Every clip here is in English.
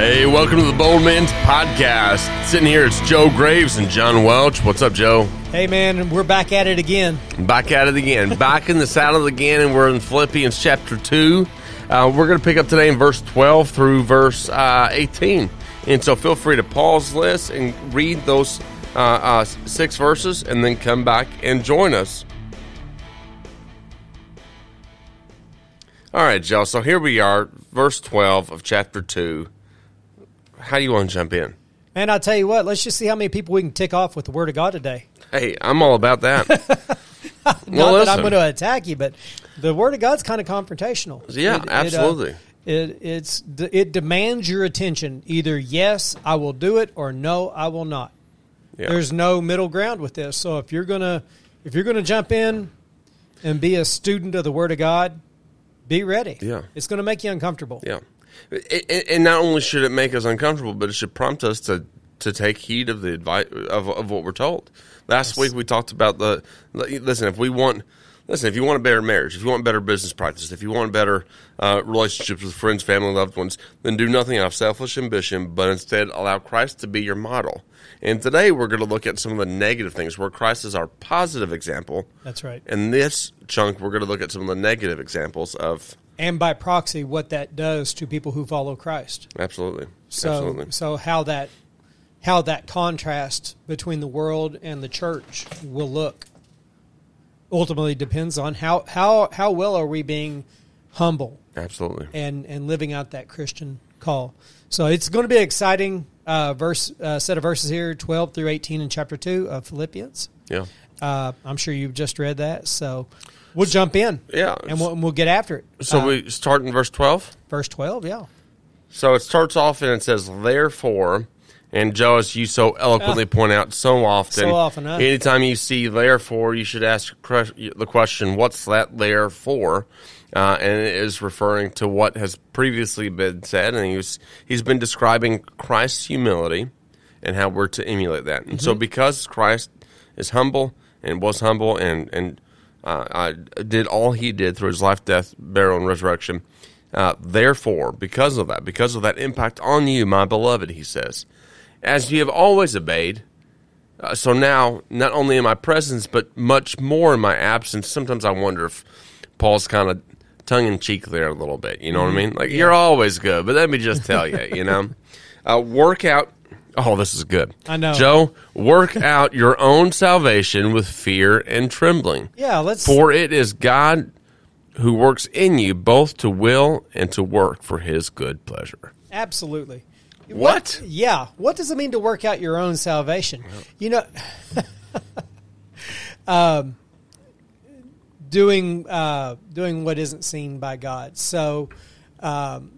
Hey, welcome to the Bold Men's Podcast. Sitting here, it's Joe Graves and John Welch. What's up, Joe? Hey man, we're back at it again. Back at it again. Back in the saddle again, and we're in Philippians chapter 2. Uh, we're going to pick up today in verse 12 through verse uh, 18. And so feel free to pause this and read those uh, uh, six verses and then come back and join us. All right, Joe. So here we are, verse 12 of chapter 2. How do you want to jump in? And I'll tell you what, let's just see how many people we can tick off with the Word of God today. Hey, I'm all about that. Not well, that I'm going to attack you, but the Word of God's kind of confrontational. Yeah, It- it, uh, absolutely. It, it's it demands your attention. Either yes, I will do it, or no, I will not. Yeah. There's no middle ground with this. So if you're gonna if you're gonna jump in and be a student of the Word of God, be ready. Yeah. it's going to make you uncomfortable. Yeah, It- and not only should it make us uncomfortable, but it should prompt us to to take heed of the advice of, of what we're told. Last week we talked about the listen. If we want listen, if you want a better marriage, if you want better business practice, if you want better uh, relationships with friends, family, loved ones, then do nothing out of selfish ambition, but instead allow Christ to be your model. And today we're going to look at some of the negative things where Christ is our positive example. That's right. In this chunk, we're going to look at some of the negative examples of And by proxy, what that does to people who follow Christ. absolutely, So, absolutely. so how that how that contrast between the world and the church will look ultimately depends on how how how well are we being humble Absolutely. and and living out that Christian call. So it's going to be an exciting uh, verse uh, set of verses here, twelve through eighteen in chapter two of Philippians. Yeah. Uh, I'm sure you've just read that, so we'll jump in. Yeah. and we'll, we'll get after it. So Uh, we start in verse 12. verse twelve, yeah. So it starts off and it says, therefore, and Joe, as you so eloquently point out so often, So often, huh? anytime you see therefore, you should ask the question, what's that there for? Uh, and it is referring to what has previously been said, and he's, he's been describing Christ's humility and how we're to emulate that. And Mm-hmm. so because Christ is humble and was humble and, and uh, did all he did through his life, death, burial, and resurrection. Uh, therefore, because of that, because of that impact on you, my beloved, he says, as you have always obeyed, uh, so now, not only in my presence, but much more in my absence. Sometimes I wonder if Paul's kind of tongue in cheek there a little bit. You know what I mean? Like, you're always good, but let me just tell you, you know, uh, work out. Oh, this is good. I know. Joe, work out your own salvation with fear and trembling. Yeah, let's For it is God who works in you both to will and to work for his good pleasure. Absolutely. What? Yeah. What does it mean to work out your own salvation? You know, um, doing uh, doing what isn't seen by God. So, um,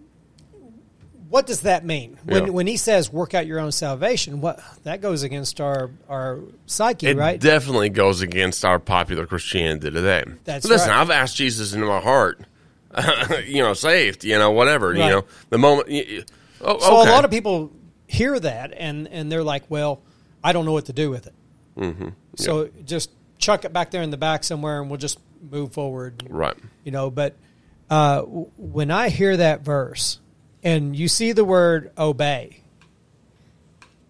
what does that mean when Yeah. when He says work out your own salvation? What that goes against our our psyche, It right? definitely goes against our popular Christianity today. That's Listen, right. I've asked Jesus into my heart, you know, saved, you know, whatever, you know, the moment. You, oh, so okay. a lot of people hear that and and they're like, well, I don't know what to do with it. Mm-hmm. So just chuck it back there in the back somewhere, and we'll just move forward. right. you know but uh, when i hear that verse and you see the word obey.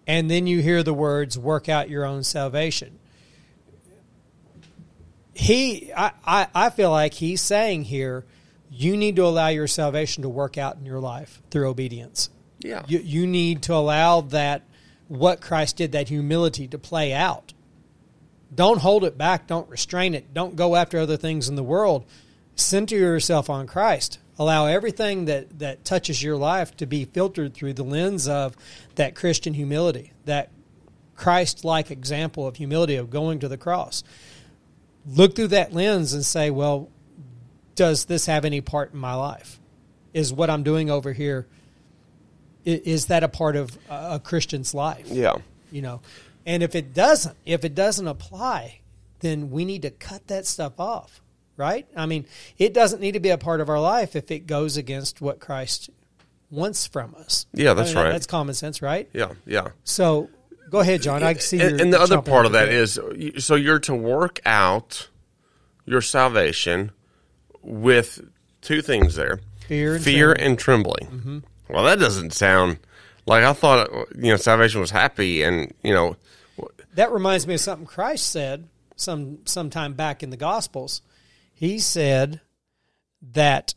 And then you hear the words work out your own salvation. He I, I, I feel like he's saying here you need to allow your salvation to work out in your life through obedience. Yeah. you, you need to allow that what christ did that humility to play out. Don't hold it back. Don't restrain it. Don't go after other things in the world center yourself on christ. Allow everything that, that touches your life to be filtered through the lens of that christian humility that christ-like example of humility of going to the cross. Look through that lens and say well does this have any part in my life? Is what i'm doing over here, is that a part of a a christian's life? Yeah. you know? And if it doesn't if it doesn't apply then we need to cut that stuff off right i mean it doesn't need to be a part of our life if it goes against what christ wants from us Yeah, that's I mean, that- right. that's common sense right Yeah. Yeah. so go ahead john i see and, and the other part of that is so you're to work out your salvation with two things there Fear and fear trembling. and trembling mm-hmm. well that doesn't sound Like I thought, you know, salvation was happy, and you know, That reminds me of something Christ said some sometime back in the Gospels. He said that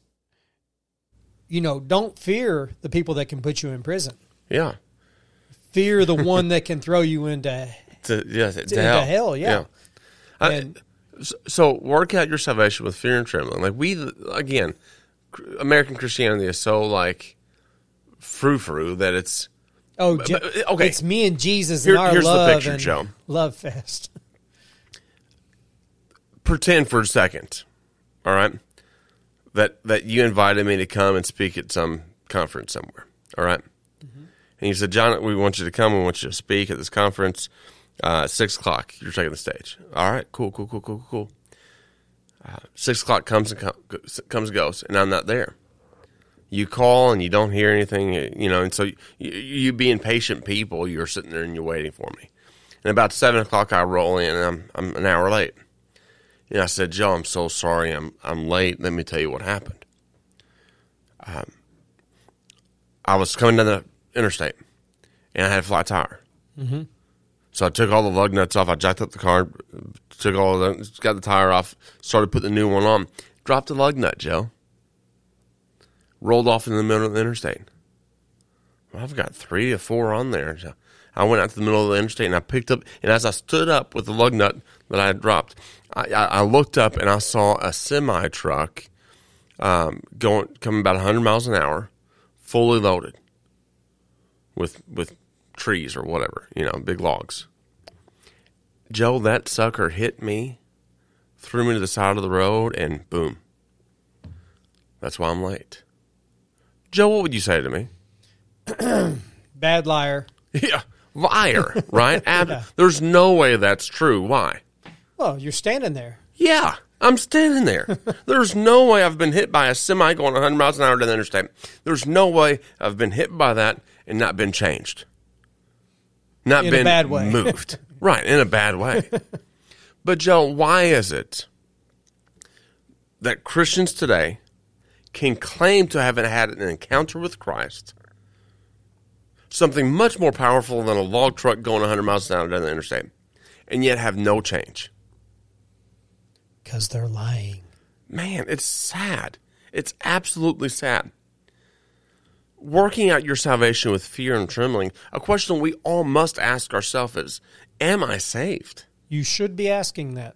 you know, don't fear the people that can put you in prison. yeah, Fear the one that can throw you into to, yeah, to, into hell. hell. Yeah. I- And so work out your salvation with fear and trembling. Like we, again, American Christianity is so like frou frou that it's oh, but, uh, okay. it's me and Jesus Here- and our here's the picture, and Joe. love fest. pretend for a second, all right, that that you invited me to come and speak at some conference somewhere, all right? And you said, John, we want you to come. We want you to speak at this conference. Uh, six o'clock, you're taking the stage. All right, cool, cool, cool, cool, cool. Uh, six o'clock comes and co- comes and goes, and I'm not there. You call and you don't hear anything, you know, and so you, you being patient people, you're sitting there and you're waiting for me. And about seven o'clock, I roll in, and I'm I'm an hour late. And I said, Joe, I'm so sorry. I'm I'm late. Let me tell you what happened. Um, I was coming down the interstate, and I had a flat tire. Mm-hmm. So I took all the lug nuts off. I jacked up the car, took all of the, got the tire off, started putting the new one on. Dropped the lug nut, Joe. Rolled off in the middle of the interstate. Well, I've got three or four on there. So I went out to the middle of the interstate and I picked up, and as I stood up with the lug nut that I had dropped, I, I, looked up and I saw a semi truck um, going coming about 100 miles an hour, fully loaded with with trees or whatever, you know, big logs. Joe, that sucker hit me, threw me to the side of the road, and boom. That's why I'm late. Joe, what would you say to me? Bad liar. Yeah, liar, right? Ab- Yeah. There's no way that's true. Why? Well, you're standing there. Yeah, I'm standing there. There's no way I've been hit by a semi going 100 miles an hour down the interstate. There's no way I've been hit by that and not been changed. Not In been bad way. moved. right, in a bad way. but Joe, why is it that Christians today can claim to have had an encounter with Christ, something much more powerful than a log truck going 100 miles an hour down the interstate, and yet have no change? Because they're lying. man, it's sad. It's absolutely sad. Working out your salvation with fear and trembling, a question we all must ask ourselves is Am I saved? You should be asking that.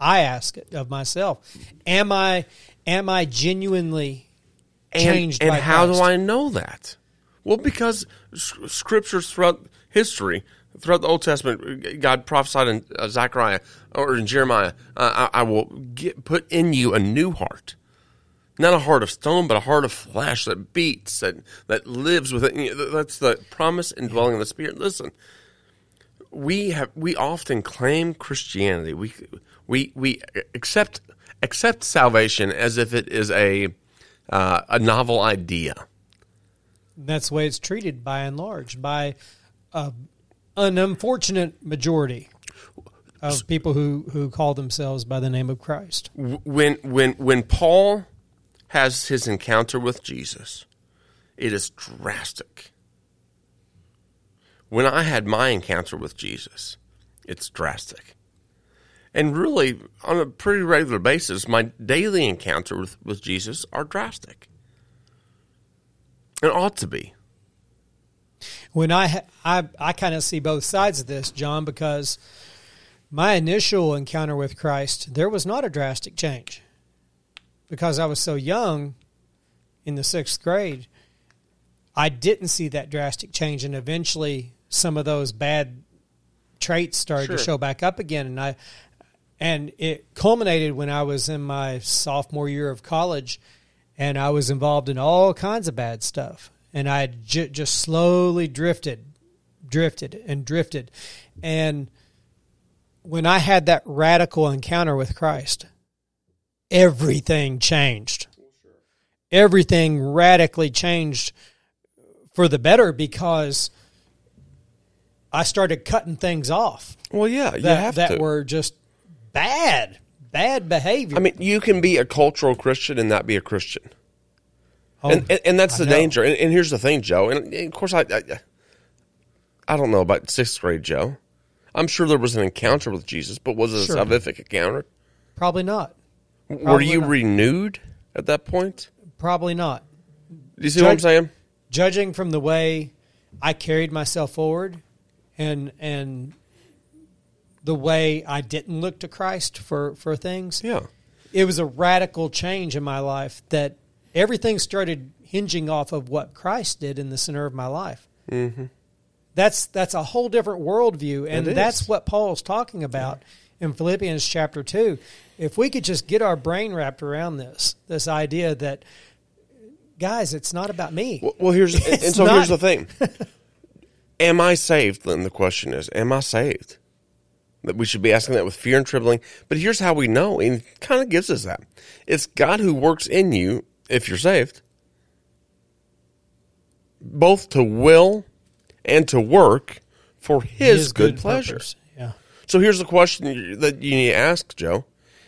I ask it of myself. Am I am I genuinely changed and by how Christ? do I know that? Well, because scriptures throughout history, throughout the Old Testament, God prophesied in uh, Zechariah or in Jeremiah, uh, I, I will get, put in you a new heart. Not a heart of stone, but a heart of flesh that beats, that, that lives within you. That's the promise and dwelling of the Spirit. Listen, we have we often claim Christianity. We we we accept accept salvation as if it is a uh, a novel idea. That's the way it's treated by and large by uh, an unfortunate majority of people who, who call themselves by the name of Christ. when when when Paul has his encounter with Jesus, it is drastic. When I had my encounter with Jesus, it's drastic. And really, on a pretty regular basis, my daily encounter with, with Jesus are drastic. It ought to be. When I I I kind of see both sides of this, John, because my initial encounter with Christ, there was not a drastic change because I was so young in the sixth grade. I didn't see that drastic change, and eventually some of those bad traits started Sure. to show back up again, and I and it culminated when I was in my sophomore year of college, and I was involved in all kinds of bad stuff, and I j- just slowly drifted, drifted, and drifted, and when I had that radical encounter with Christ, everything changed. Everything radically changed for the better because I started cutting things off Well, yeah, you that, have that to. were just bad, bad behavior. I mean, you can be a cultural Christian and not be a Christian. Oh, and, and and that's I the know. danger. And, and here's the thing, Joe. And, of course, I, I I don't know about sixth grade Joe. I'm sure there was an encounter with Jesus, but was it Sure. a salvific encounter? Probably not. Were you not. renewed at that point? Probably not. Do you see what I'm saying? Judging from the way I carried myself forward, and and the way I didn't look to Christ for for things, Yeah. it was a radical change in my life that everything started hinging off of what Christ did in the center of my life. Mm-hmm. That's that's a whole different worldview, and that's what Paul's talking about in Philippians chapter two. If we could just get our brain wrapped around this, this idea that guys, it's not about me. Well, well here's and It's so here's the thing. am I saved? Then the question is, am I saved? That we should be asking that with fear and trembling. But here's how we know, and it kind of gives us that. It's God who works in you if you're saved, both to will and to work for His, good, pleasure. purpose. Yeah. So here's the question that you need to ask, Joe: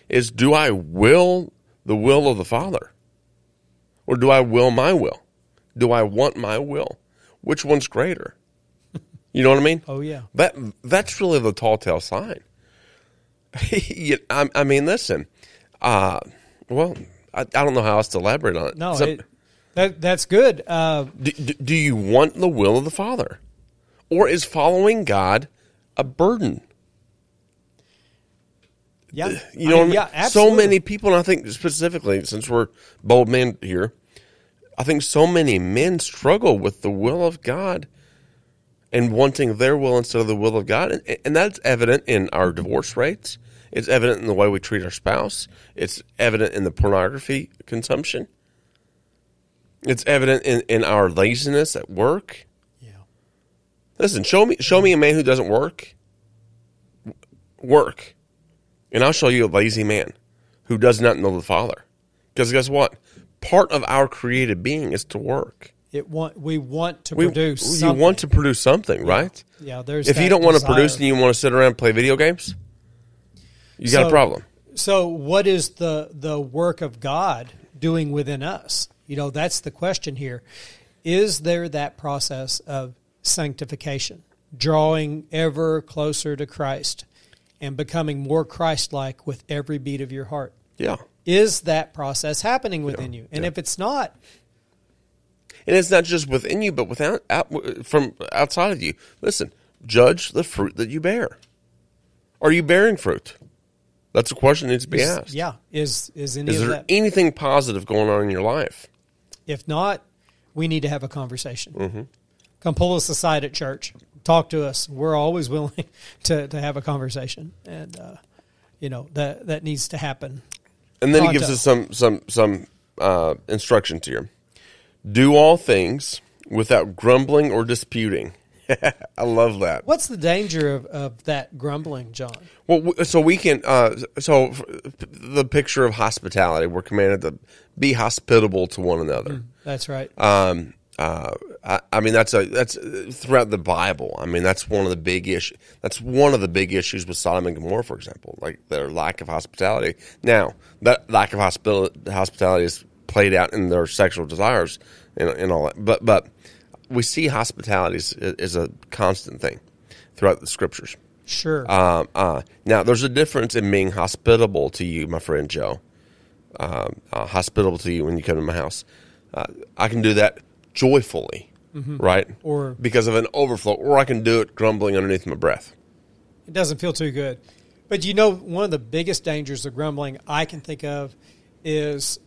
Is do I will the will of the Father, or do I will my will? Do I want my will? Which one's greater? You know what I mean? Oh yeah. That that's really the tall tale sign. I, I mean, listen. Uh, well, I, I don't know how else to elaborate on it. No, Some- it, that that's good. Uh, do, do you want the will of the Father, or is following God a burden? yeah. You know, what I mean? yeah, so many people, and I think specifically since we're bold men here, I think so many men struggle with the will of God and wanting their will instead of the will of God, and, and that's evident in our divorce rates. It's evident in the way we treat our spouse. It's evident in the pornography consumption. It's evident in, in our laziness at work. Yeah. Listen, show me show me a man who doesn't work. Work. And I'll show you a lazy man who does not know the Father. Because guess what? Part of our created being is to work. It want we want to We, produce. you something. want to produce something, right? Yeah. There's. If you don't want to produce and you want to sit around and play video games, you got a problem. So, what is the the work of God doing within us? You know, that's the question here. Is there that process of sanctification, drawing ever closer to Christ, and becoming more Christ-like with every beat of your heart? Yeah. Is that process happening within you? And if it's not, And it's not just within you, but without out, from outside of you. Listen, judge the fruit that you bear. Are you bearing fruit? That's a question that needs to be is, asked. yeah, is is any Is there that? anything positive going on in your life? If not, we need to have a conversation. Mm-hmm. Come pull us aside at church. Talk to us. We're always willing to, to have a conversation, and uh, you know that that needs to happen. And then he gives us some some some uh, instructions here. Do all things without grumbling or disputing. I love that. What's the danger of, of that grumbling, John? Well, so we can. Uh, so the picture of hospitality, we're commanded to be hospitable to one another. That's right. Um, uh, I, I mean, that's a that's throughout the Bible. I mean, that's one of the big issue. That's one of the big issues with Sodom and Gomorrah, for example, like their lack of hospitality. Now, that lack of hospitality, hospitality is played out in their sexual desires and, and all that. But but we see hospitality is, is a constant thing throughout the scriptures. sure. Um, uh, now, there's a difference in being hospitable to you, my friend Joe. Um, uh, hospitable to you when you come to my house. Uh, I can do that joyfully, right? Or- because of an overflow, or I can do it grumbling underneath my breath. it doesn't feel too good. But you know, one of the biggest dangers of grumbling I can think of is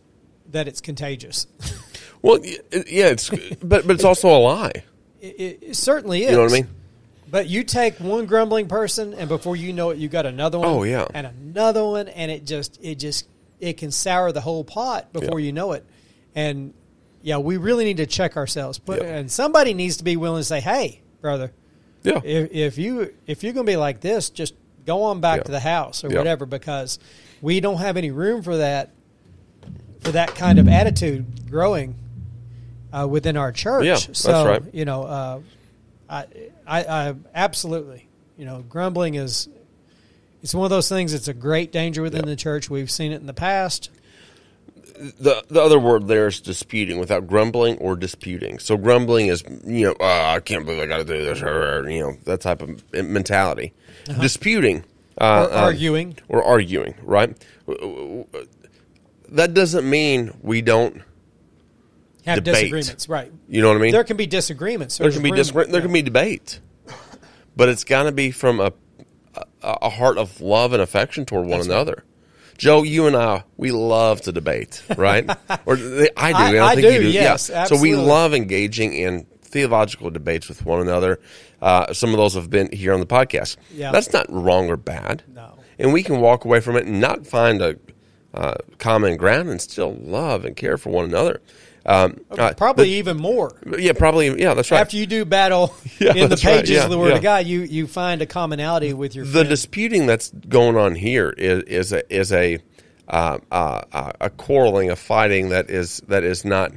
that it's contagious. Well, uh, yeah, it's but but it's also a lie. it, it, certainly is. You know what I mean? But you take one grumbling person, and before you know it, you got another one. Oh, yeah. and another one, and it just it just it can sour the whole pot before Yeah. you know it. And yeah, we really need to check ourselves. Put, Yeah. And somebody needs to be willing to say, "Hey, brother, Yeah, if, if you if you're going to be like this, just go on back Yeah. to the house or whatever, because we don't have any room for that for that kind of attitude growing uh, within our church. Yeah, that's so, right. You know, uh, I, I, I absolutely, you know, grumbling is it's one of those things. It's a great danger within Yeah. the church. We've seen it in the past. the the other word there is disputing without grumbling or disputing. So grumbling is you know oh, I can't believe I got to do this or you know that type of mentality. Disputing uh, Or arguing. or arguing, right? That doesn't mean we don't. Have Debate. disagreements, right? You know what I mean? There can be disagreements. there can be disagree- there can be debate, but it's got to be from a, a a heart of love and affection toward one That's another. Joe, you and I, we love to debate, right? or I do. I- I, don't I think do, you do. yes, yeah. So we love engaging in theological debates with one another. Uh, some of those have been here on the podcast. Yeah. That's not wrong or bad. No. And we can walk away from it and not find a uh, common ground and still love and care for one another. Um, uh, Probably even more. yeah, probably. Yeah, that's right. After you do battle Yeah, in the that's right. pages Yeah, of the Word yeah. of God, you you find a commonality with your the friend. disputing that's going on here is is a is a uh, uh, uh, a quarreling, a fighting that is that is not.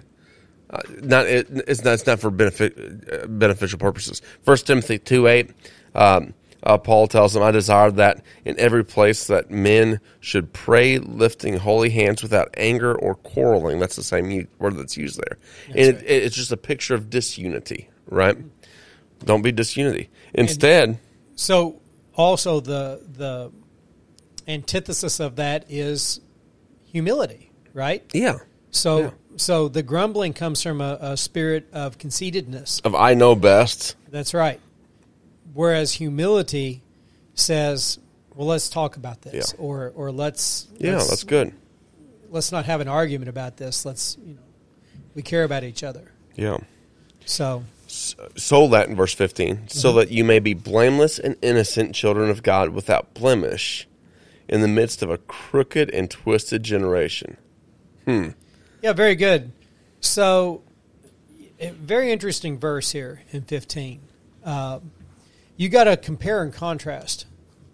Uh, not it, it's not it's not for benefit uh, beneficial purposes. First Timothy two eight, um, uh, Paul tells them, "I desire that in every place that men should pray, lifting holy hands without anger or quarreling." That's the same word that's used there, and it, it's just a picture of disunity, right? Don't be disunity. Instead, So also the the antithesis of that is humility, right? yeah, So Yeah. so the grumbling comes from a, a spirit of conceitedness. of I know best. That's right. Whereas humility says, "Well, let's talk about this," Yeah. or or let's Yeah, let's, that's good. Let's not have an argument about this. Let's you know, we care about each other. Yeah. So So that in verse 15, so Mm-hmm. that you may be blameless and innocent children of God without blemish in the midst of a crooked and twisted generation. Hmm. Yeah, very good. So, very interesting verse here in 15. Uh, you got a compare and contrast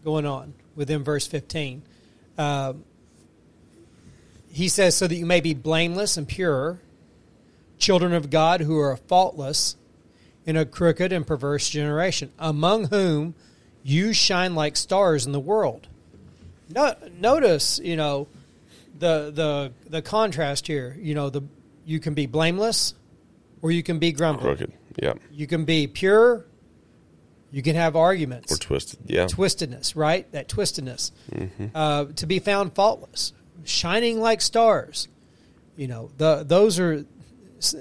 going on within verse 15. Um he says, So that you may be blameless and pure, children of God who are faultless in a crooked and perverse generation, among whom you shine like stars in the world. No, notice, you know, the the the contrast here. You know, the you can be blameless, or you can be grumpy. Crooked. Yeah. You can be pure. You can have arguments, Or twisted. Yeah. twistedness, right? That twistedness. Mm-hmm. Uh, to be found faultless, shining like stars. You know, the those are.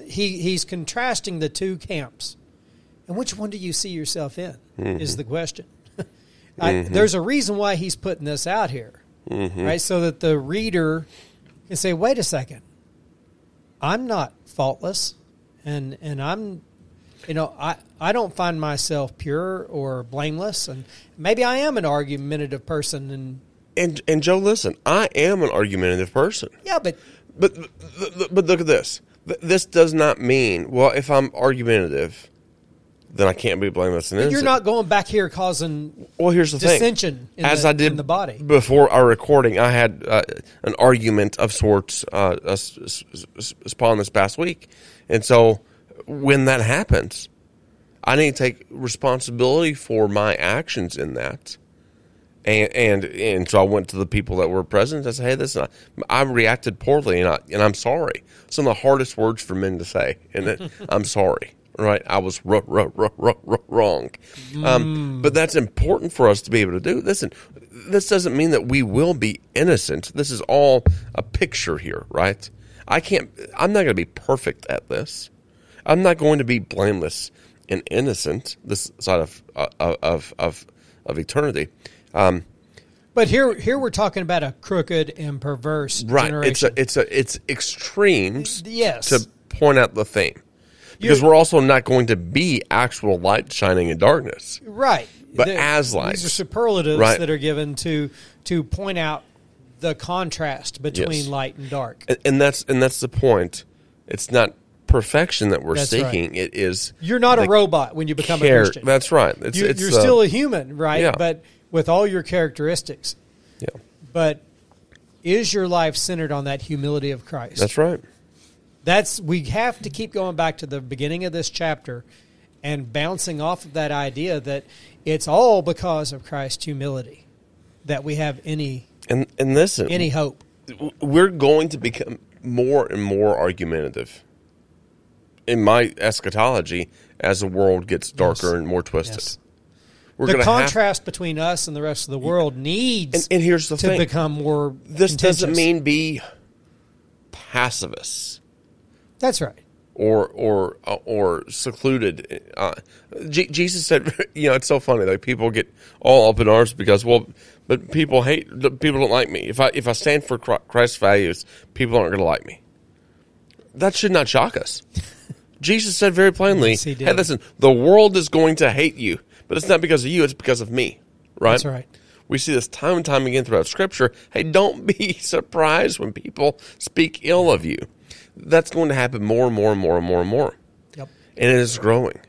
He he's contrasting the two camps, and which one do you see yourself in? Is mm-hmm. the question. I, mm-hmm. There's a reason why he's putting this out here, right? So that the reader can say, "Wait a second, I'm not faultless, and and I'm, you know, I I don't find myself pure or blameless, and maybe I am an argumentative person, and And and Joe, listen, I am an argumentative person. yeah, but But but, but look at this. This does not mean, well, if I'm argumentative, then I can't be blameless and innocent. you're not going back here causing Well, here's the dissension thing. in As the- I did in the body. before our recording, I had uh, an argument of sorts uh, uh, spawn this past week, and so when that happens, I need to take responsibility for my actions in that. And and and so I went to the people that were present. I said, "Hey, this I, I reacted poorly, and I and I'm sorry." Some of the hardest words for men to say, and it, I'm sorry. Right, I was r- r- r- wrong, um, but that's important for us to be able to do. Listen, this doesn't mean that we will be innocent. This is all a picture here, right? I can't. I'm not going to be perfect at this. I'm not going to be blameless and innocent this side of of of of eternity. Um, But here here we're talking about a crooked and perverse right. generation. It's a it's a it's extremes. Yes. To point out the theme, because You're- we're also not going to be actual light shining in darkness. right. But as light, these are superlatives Right. that are given to to point out the contrast between Yes. light and dark. And, and that's and that's the point. It's not perfection that we're That's seeking. It is You're not a robot when you become care- a Christian. That's right. It's, you, it's, you're uh, still a human, right? yeah. But with all your characteristics. yeah. But is your life centered on that humility of Christ? That's right. That's we have to keep going back to the beginning of this chapter and bouncing off of that idea that it's all because of Christ's humility that we have any And and listen, any hope. we're going to become more and more argumentative in my eschatology as the world gets darker Yes. and more twisted. Yes. We're the gonna have- contrast between us and the rest of the world needs and, and here's the to thing: become more. this doesn't mean be pacifists. that's right. or or uh, or secluded. Uh, J- Jesus said, you know, it's so funny. Like people get all up in arms because, well, but people hate, people don't like me. If I if I stand for Christ's values, people aren't going to like me. That should not shock us. Jesus said very plainly, Yes, he did. "Hey, listen, the world is going to hate you, but it's not because of you; it's because of me." Right? That's right. We see this time and time again throughout Scripture. Hey, don't be surprised when people speak ill of you. That's going to happen more and more and more and more and more. Yep. And it is growing.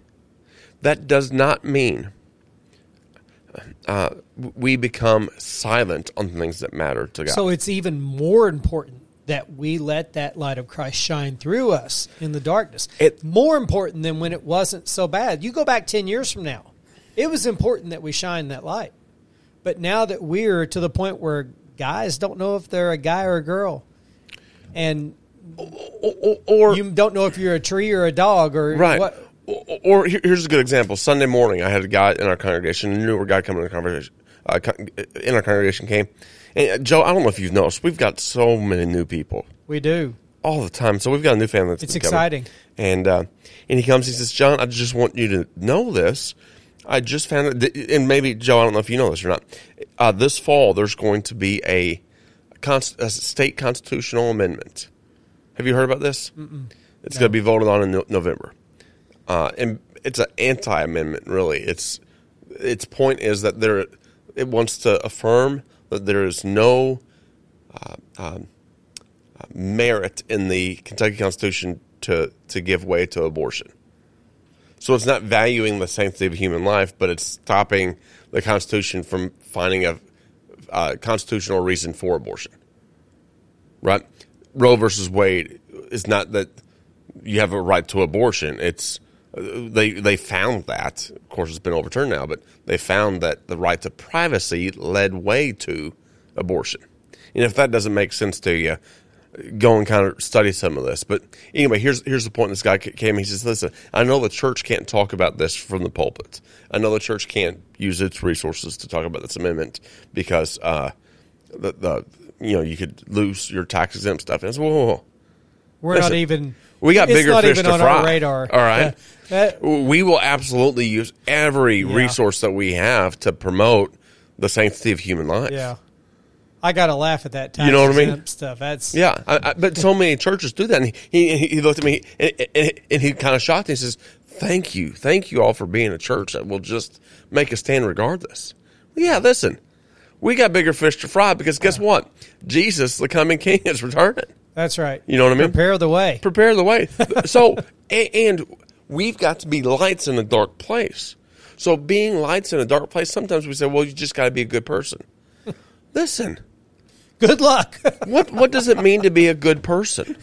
That does not mean uh, we become silent on things that matter to God. So it's even more important that we let that light of Christ shine through us in the darkness. It- more important than when it wasn't so bad. You go back 10 years from now. It was important that we shine that light. But now that we're to the point where guys don't know if they're a guy or a girl and or, or, you don't know if you're a tree or a dog or right. what Or, or here's a good example. Sunday morning, I had a guy in our congregation, a newer guy coming in conversation, uh, in our congregation came. And uh, Joe, I don't know if you've noticed, we've got so many new people. we do. all the time. So we've got a new family. That's It's exciting. And uh, and he comes. He says, "John, I just want you to know this. I just found it, and maybe Joe, I don't know if you know this or not. Uh, this fall, there's going to be a, const, a state constitutional amendment. Have you heard about this? Mm-mm. It's going to be voted on in no- November, uh, and it's an anti-amendment. Really, its its point is that there it wants to affirm there is no uh, um, uh, merit in the Kentucky Constitution to to give way to abortion. So it's not valuing the sanctity of human life, but it's stopping the Constitution from finding a uh, constitutional reason for abortion. Right? Roe versus Wade is not that you have a right to abortion. It's they they found that. Of course, it's been overturned now, but they found that the right to privacy led way to abortion. And if that doesn't make sense to you, go and kind of study some of this. But anyway, here's here's the point. This guy came. He says, "Listen, I know the church can't talk about this from the pulpit. I know the church can't use its resources to talk about this amendment because uh, the the you know you could lose your tax exempt stuff." And I said, "Whoa, whoa, whoa. We're Listen, not even we got it's bigger fish to on fry. radar. All right, That- that- we will absolutely use every resource that we have to promote the sanctity of human life. yeah. I got to laugh at that tax You know what I mean? stuff. That's Yeah, I, I, but so many churches do that. And he, he, he looked at me and, and, and he kind of shocked. me. He says, "Thank you, thank you all for being a church that will just make a stand regardless." Yeah, listen, we got bigger fish to fry because guess what? Jesus, the coming King, is returning. That's right. You know what I mean? Prepare the way. Prepare the way. so, and we've got to be lights in a dark place. So, being lights in a dark place, sometimes we say, "Well, you just got to be a good person." Listen. Good luck. What what does it mean to be a good person?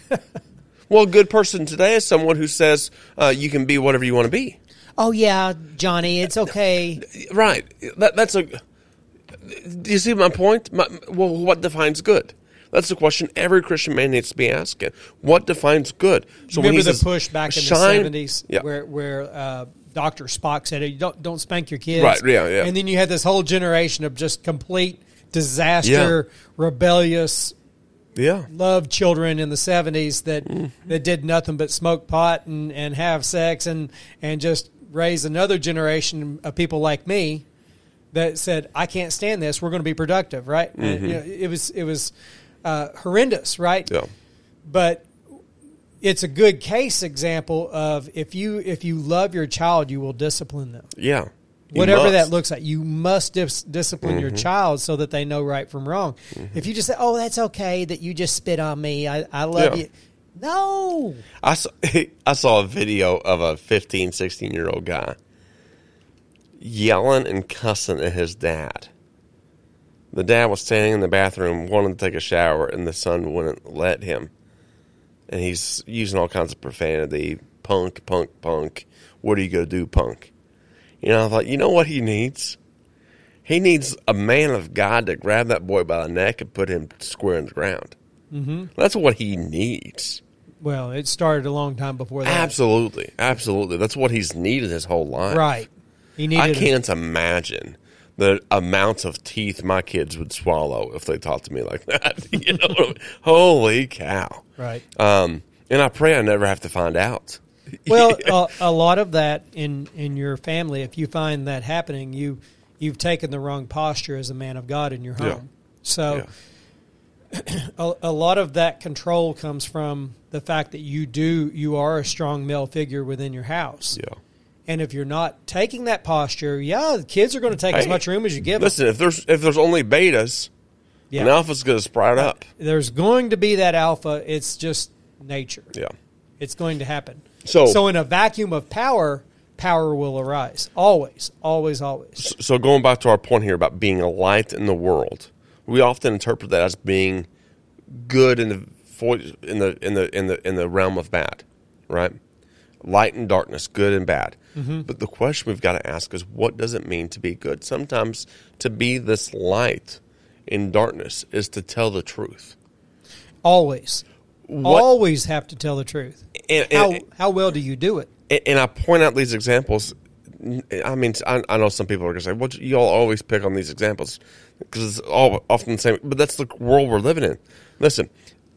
Well, a good person today is someone who says uh, you can be whatever you want to be. oh yeah, Johnny, it's okay. Right. That, that's a. Do you see my point? My, well, what defines good? That's the question every Christian man needs to be asking. What defines good? So Remember the push back in "Shine," the seventies Yeah. where where uh, Doctor Spock said, "You don't don't spank your kids." Right, yeah, yeah. And then you had this whole generation of just complete disaster, rebellious, yeah. love children in the seventies that Mm-hmm. that did nothing but smoke pot and, and have sex and and just raise another generation of people like me that said, "I can't stand this. We're going to be productive." Right? And, you know, it was it was uh, horrendous. Right? Mm-hmm. Yeah. but it's a good case example of if you if you love your child you will discipline them Yeah. You whatever must. that looks like you must dis- discipline your Mm-hmm. child so that they know right from wrong if you just say oh that's okay that you just spit on me i, I love Yeah. you no I saw, I saw a video of a 15, 16 year old guy yelling and cussing at his dad. The dad was standing in the bathroom wanting to take a shower, and the son wouldn't let him. And he's using all kinds of profanity punk, punk, punk. What are you going to do, punk? You know, I thought, you know what he needs? He needs a man of God to grab that boy by the neck and put him square in the ground. Mm-hmm. That's what he needs. Well, it started a long time before that. Absolutely, absolutely. That's what he's needed his whole life. Right. He needed. I can't imagine the amount of teeth my kids would swallow if they talked to me like that. you know, holy cow! Right. Um, and I pray I never have to find out. Well, uh, a lot of that in in your family, if you find that happening, you you've taken the wrong posture as a man of God in your home. Yeah. So, Yeah. a, a lot of that control comes from the fact that you do you are a strong male figure within your house. Yeah. And if you're not taking that posture, yeah, the kids are going to take as much room as you give Listen, if there's if there's only betas. Yeah. an alpha's going to sprout up. There's going to be that alpha. It's just nature. Yeah. It's going to happen. So- so in a vacuum of power, power will arise. Always, always, always. So going back to our point here about being a light in the world, we often interpret that as being good in the in the in the in the in the realm of bad, right? Light and darkness, good and bad. Mm-hmm. But the question we've got to ask is, what does it mean to be good? Sometimes to be this light in darkness is to tell the truth. Always, What- always have to tell the truth. And, How and, how well do you do it? and, and I point out these examples. I mean, I, I know some people are going to say, "Well, you all always pick on these examples because it's all often the same." But that's the world we're living in. Listen,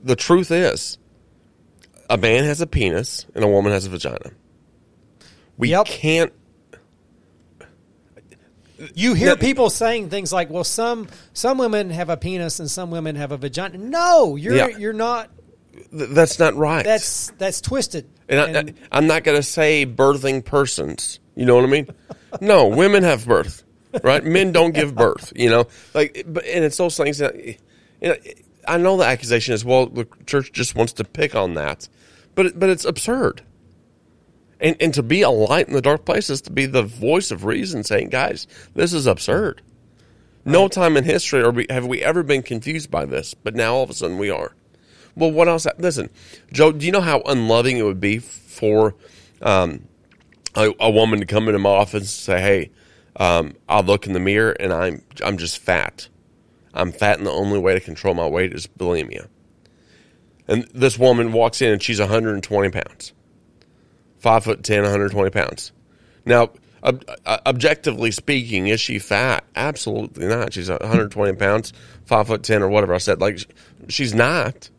the truth is, a man has a penis and a woman has a vagina. We Yep. can't. You hear No. people saying things like, "Well, some some women have a penis and some women have a vagina." No, you're Yeah. you're not. th- That's not right. That's that's twisted. And, I, I, am not going to say birthing persons. You know what I mean? No, women have birth, right? Men don't give birth. You know, like, but and it's those things that, you know, I know the accusation is well, the church just wants to pick on that, but but it's absurd. And and to be a light in the dark places, to be the voice of reason, saying, guys, this is absurd. No time in history are we, have we ever been confused by this, but now all of a sudden we are. Well, what else? Listen, Joe, do you know how unloving it would be for um, a, a woman to come into my office and say, "Hey, um, I look in the mirror and I'm I'm just fat. I'm fat, and the only way to control my weight is bulimia." And this woman walks in and she's 120 pounds, five foot ten, 120 pounds. Now, ob- uh, objectively speaking, is she fat? Absolutely not. She's 120 pounds, five foot ten, or whatever I said. Like, she's not.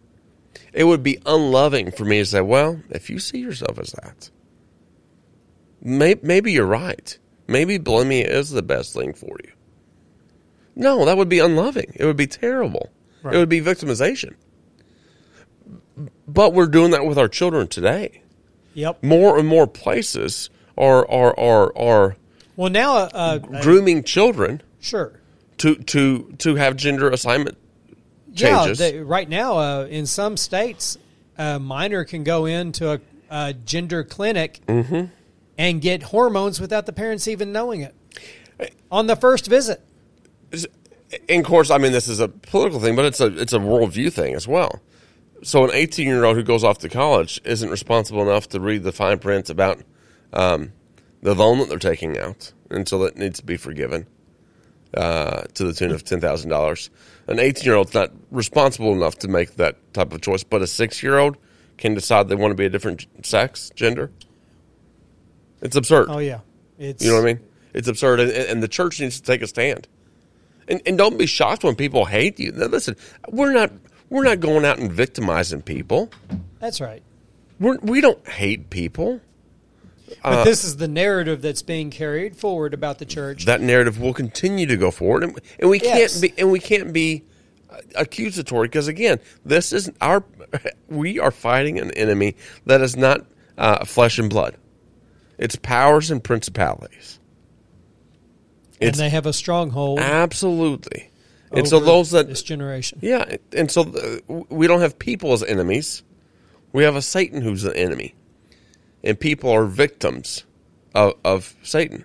It would be unloving for me to say, well, if you see yourself as that, may- maybe you're right. Maybe bulimia is the best thing for you. No, that would be unloving. It would be terrible. Right. It would be victimization. But we're doing that with our children today. Yep. More and more places are are are, are Well, now, uh, uh, grooming children sure. to to to have gender assignment changes. Yeah, they, right now, uh, in some states, a minor can go into a, a gender clinic Mm-hmm. and get hormones without the parents even knowing it on the first visit. And of course, I mean, this is a political thing, but it's a it's a worldview thing as well. So, an 18 year old who goes off to college isn't responsible enough to read the fine print about um, the loan that they're taking out, until it needs to be forgiven uh, to the tune of ten thousand dollars. An 18 year old's not responsible enough to make that type of choice, but a six year old can decide they want to be a different sex, gender. It's absurd. Oh yeah, it's You know what I mean? It's absurd, and, and the church needs to take a stand. And, and don't be shocked when people hate you. Now, listen, we're not we're not going out and victimizing people. That's right. We're, we don't hate people. But Uh, this is the narrative that's being carried forward about the church. That narrative will continue to go forward, and, and we Yes. can't be and we can't be uh, accusatory because again, this is our we are fighting an enemy that is not uh, flesh and blood. It's powers and principalities. And they have a stronghold absolutely. And so those that this generation. Yeah, and so we don't have people as enemies. We have a Satan who's the enemy, and people are victims of, of Satan.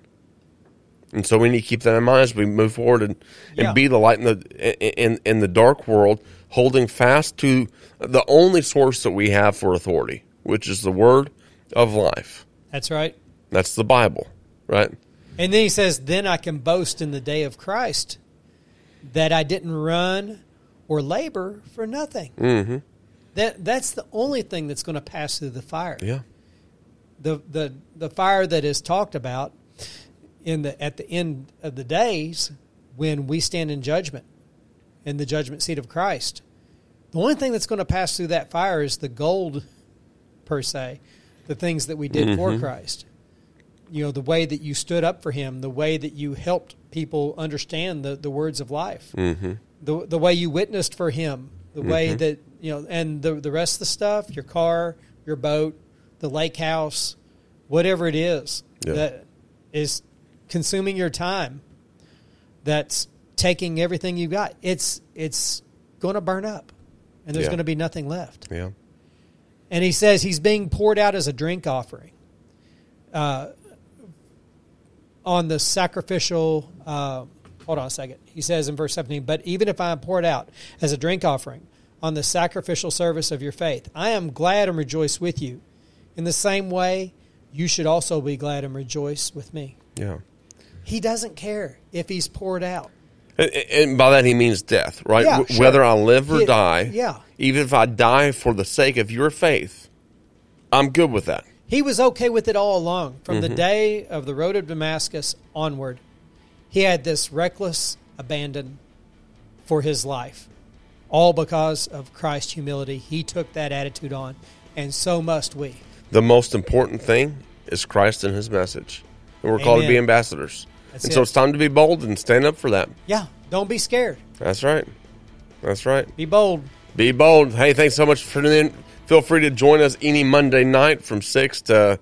And so we need to keep that in mind as we move forward and, and Yeah. be the light in the in in the dark world, holding fast to the only source that we have for authority, which is the Word of life. That's right. That's the Bible, right? And then he says, Then I can boast in the day of Christ that I didn't run or labor for nothing. Mm-hmm. That that's the only thing that's going to pass through the fire. Yeah. The the the fire that is talked about in the at the end of the days when we stand in judgment in the judgment seat of Christ. The only thing that's going to pass through that fire is the gold per se, the things that we did for Christ. You know, the way that you stood up for him, the way that you helped people understand the, the words of life. Mm-hmm. The the way you witnessed for him, the way that you know, and the the rest of the stuff, your car, your boat, the lake house, whatever it is Yeah. that is consuming your time, that's taking everything you got. It's it's going to burn up, and there's Yeah. going to be nothing left. Yeah. And he says he's being poured out as a drink offering. Uh, on the sacrificial, uh, hold on a second. He says in verse 17, But even if I am poured out as a drink offering on the sacrificial service of your faith, I am glad and rejoice with you. In the same way, you should also be glad and rejoice with me. Yeah. He doesn't care if he's poured out. And, and by that he means death, right? Yeah, W- sure. Whether I live or die, yeah. even if I die for the sake of your faith, I'm good with that. He was okay with it all along. From Mm-hmm. the day of the road of Damascus onward, he had this reckless abandon for his life. All because of Christ's humility. He took that attitude on, and so must we. The most important thing is Christ and his message. And we're called to be ambassadors. That's and so it's time to be bold and stand up for that. Yeah, don't be scared. That's right. That's right. Be bold. Be bold. Hey, thanks so much for tuning in. Feel free to join us any Monday night from 6 to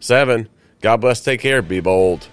7. God bless. Take care. Be bold.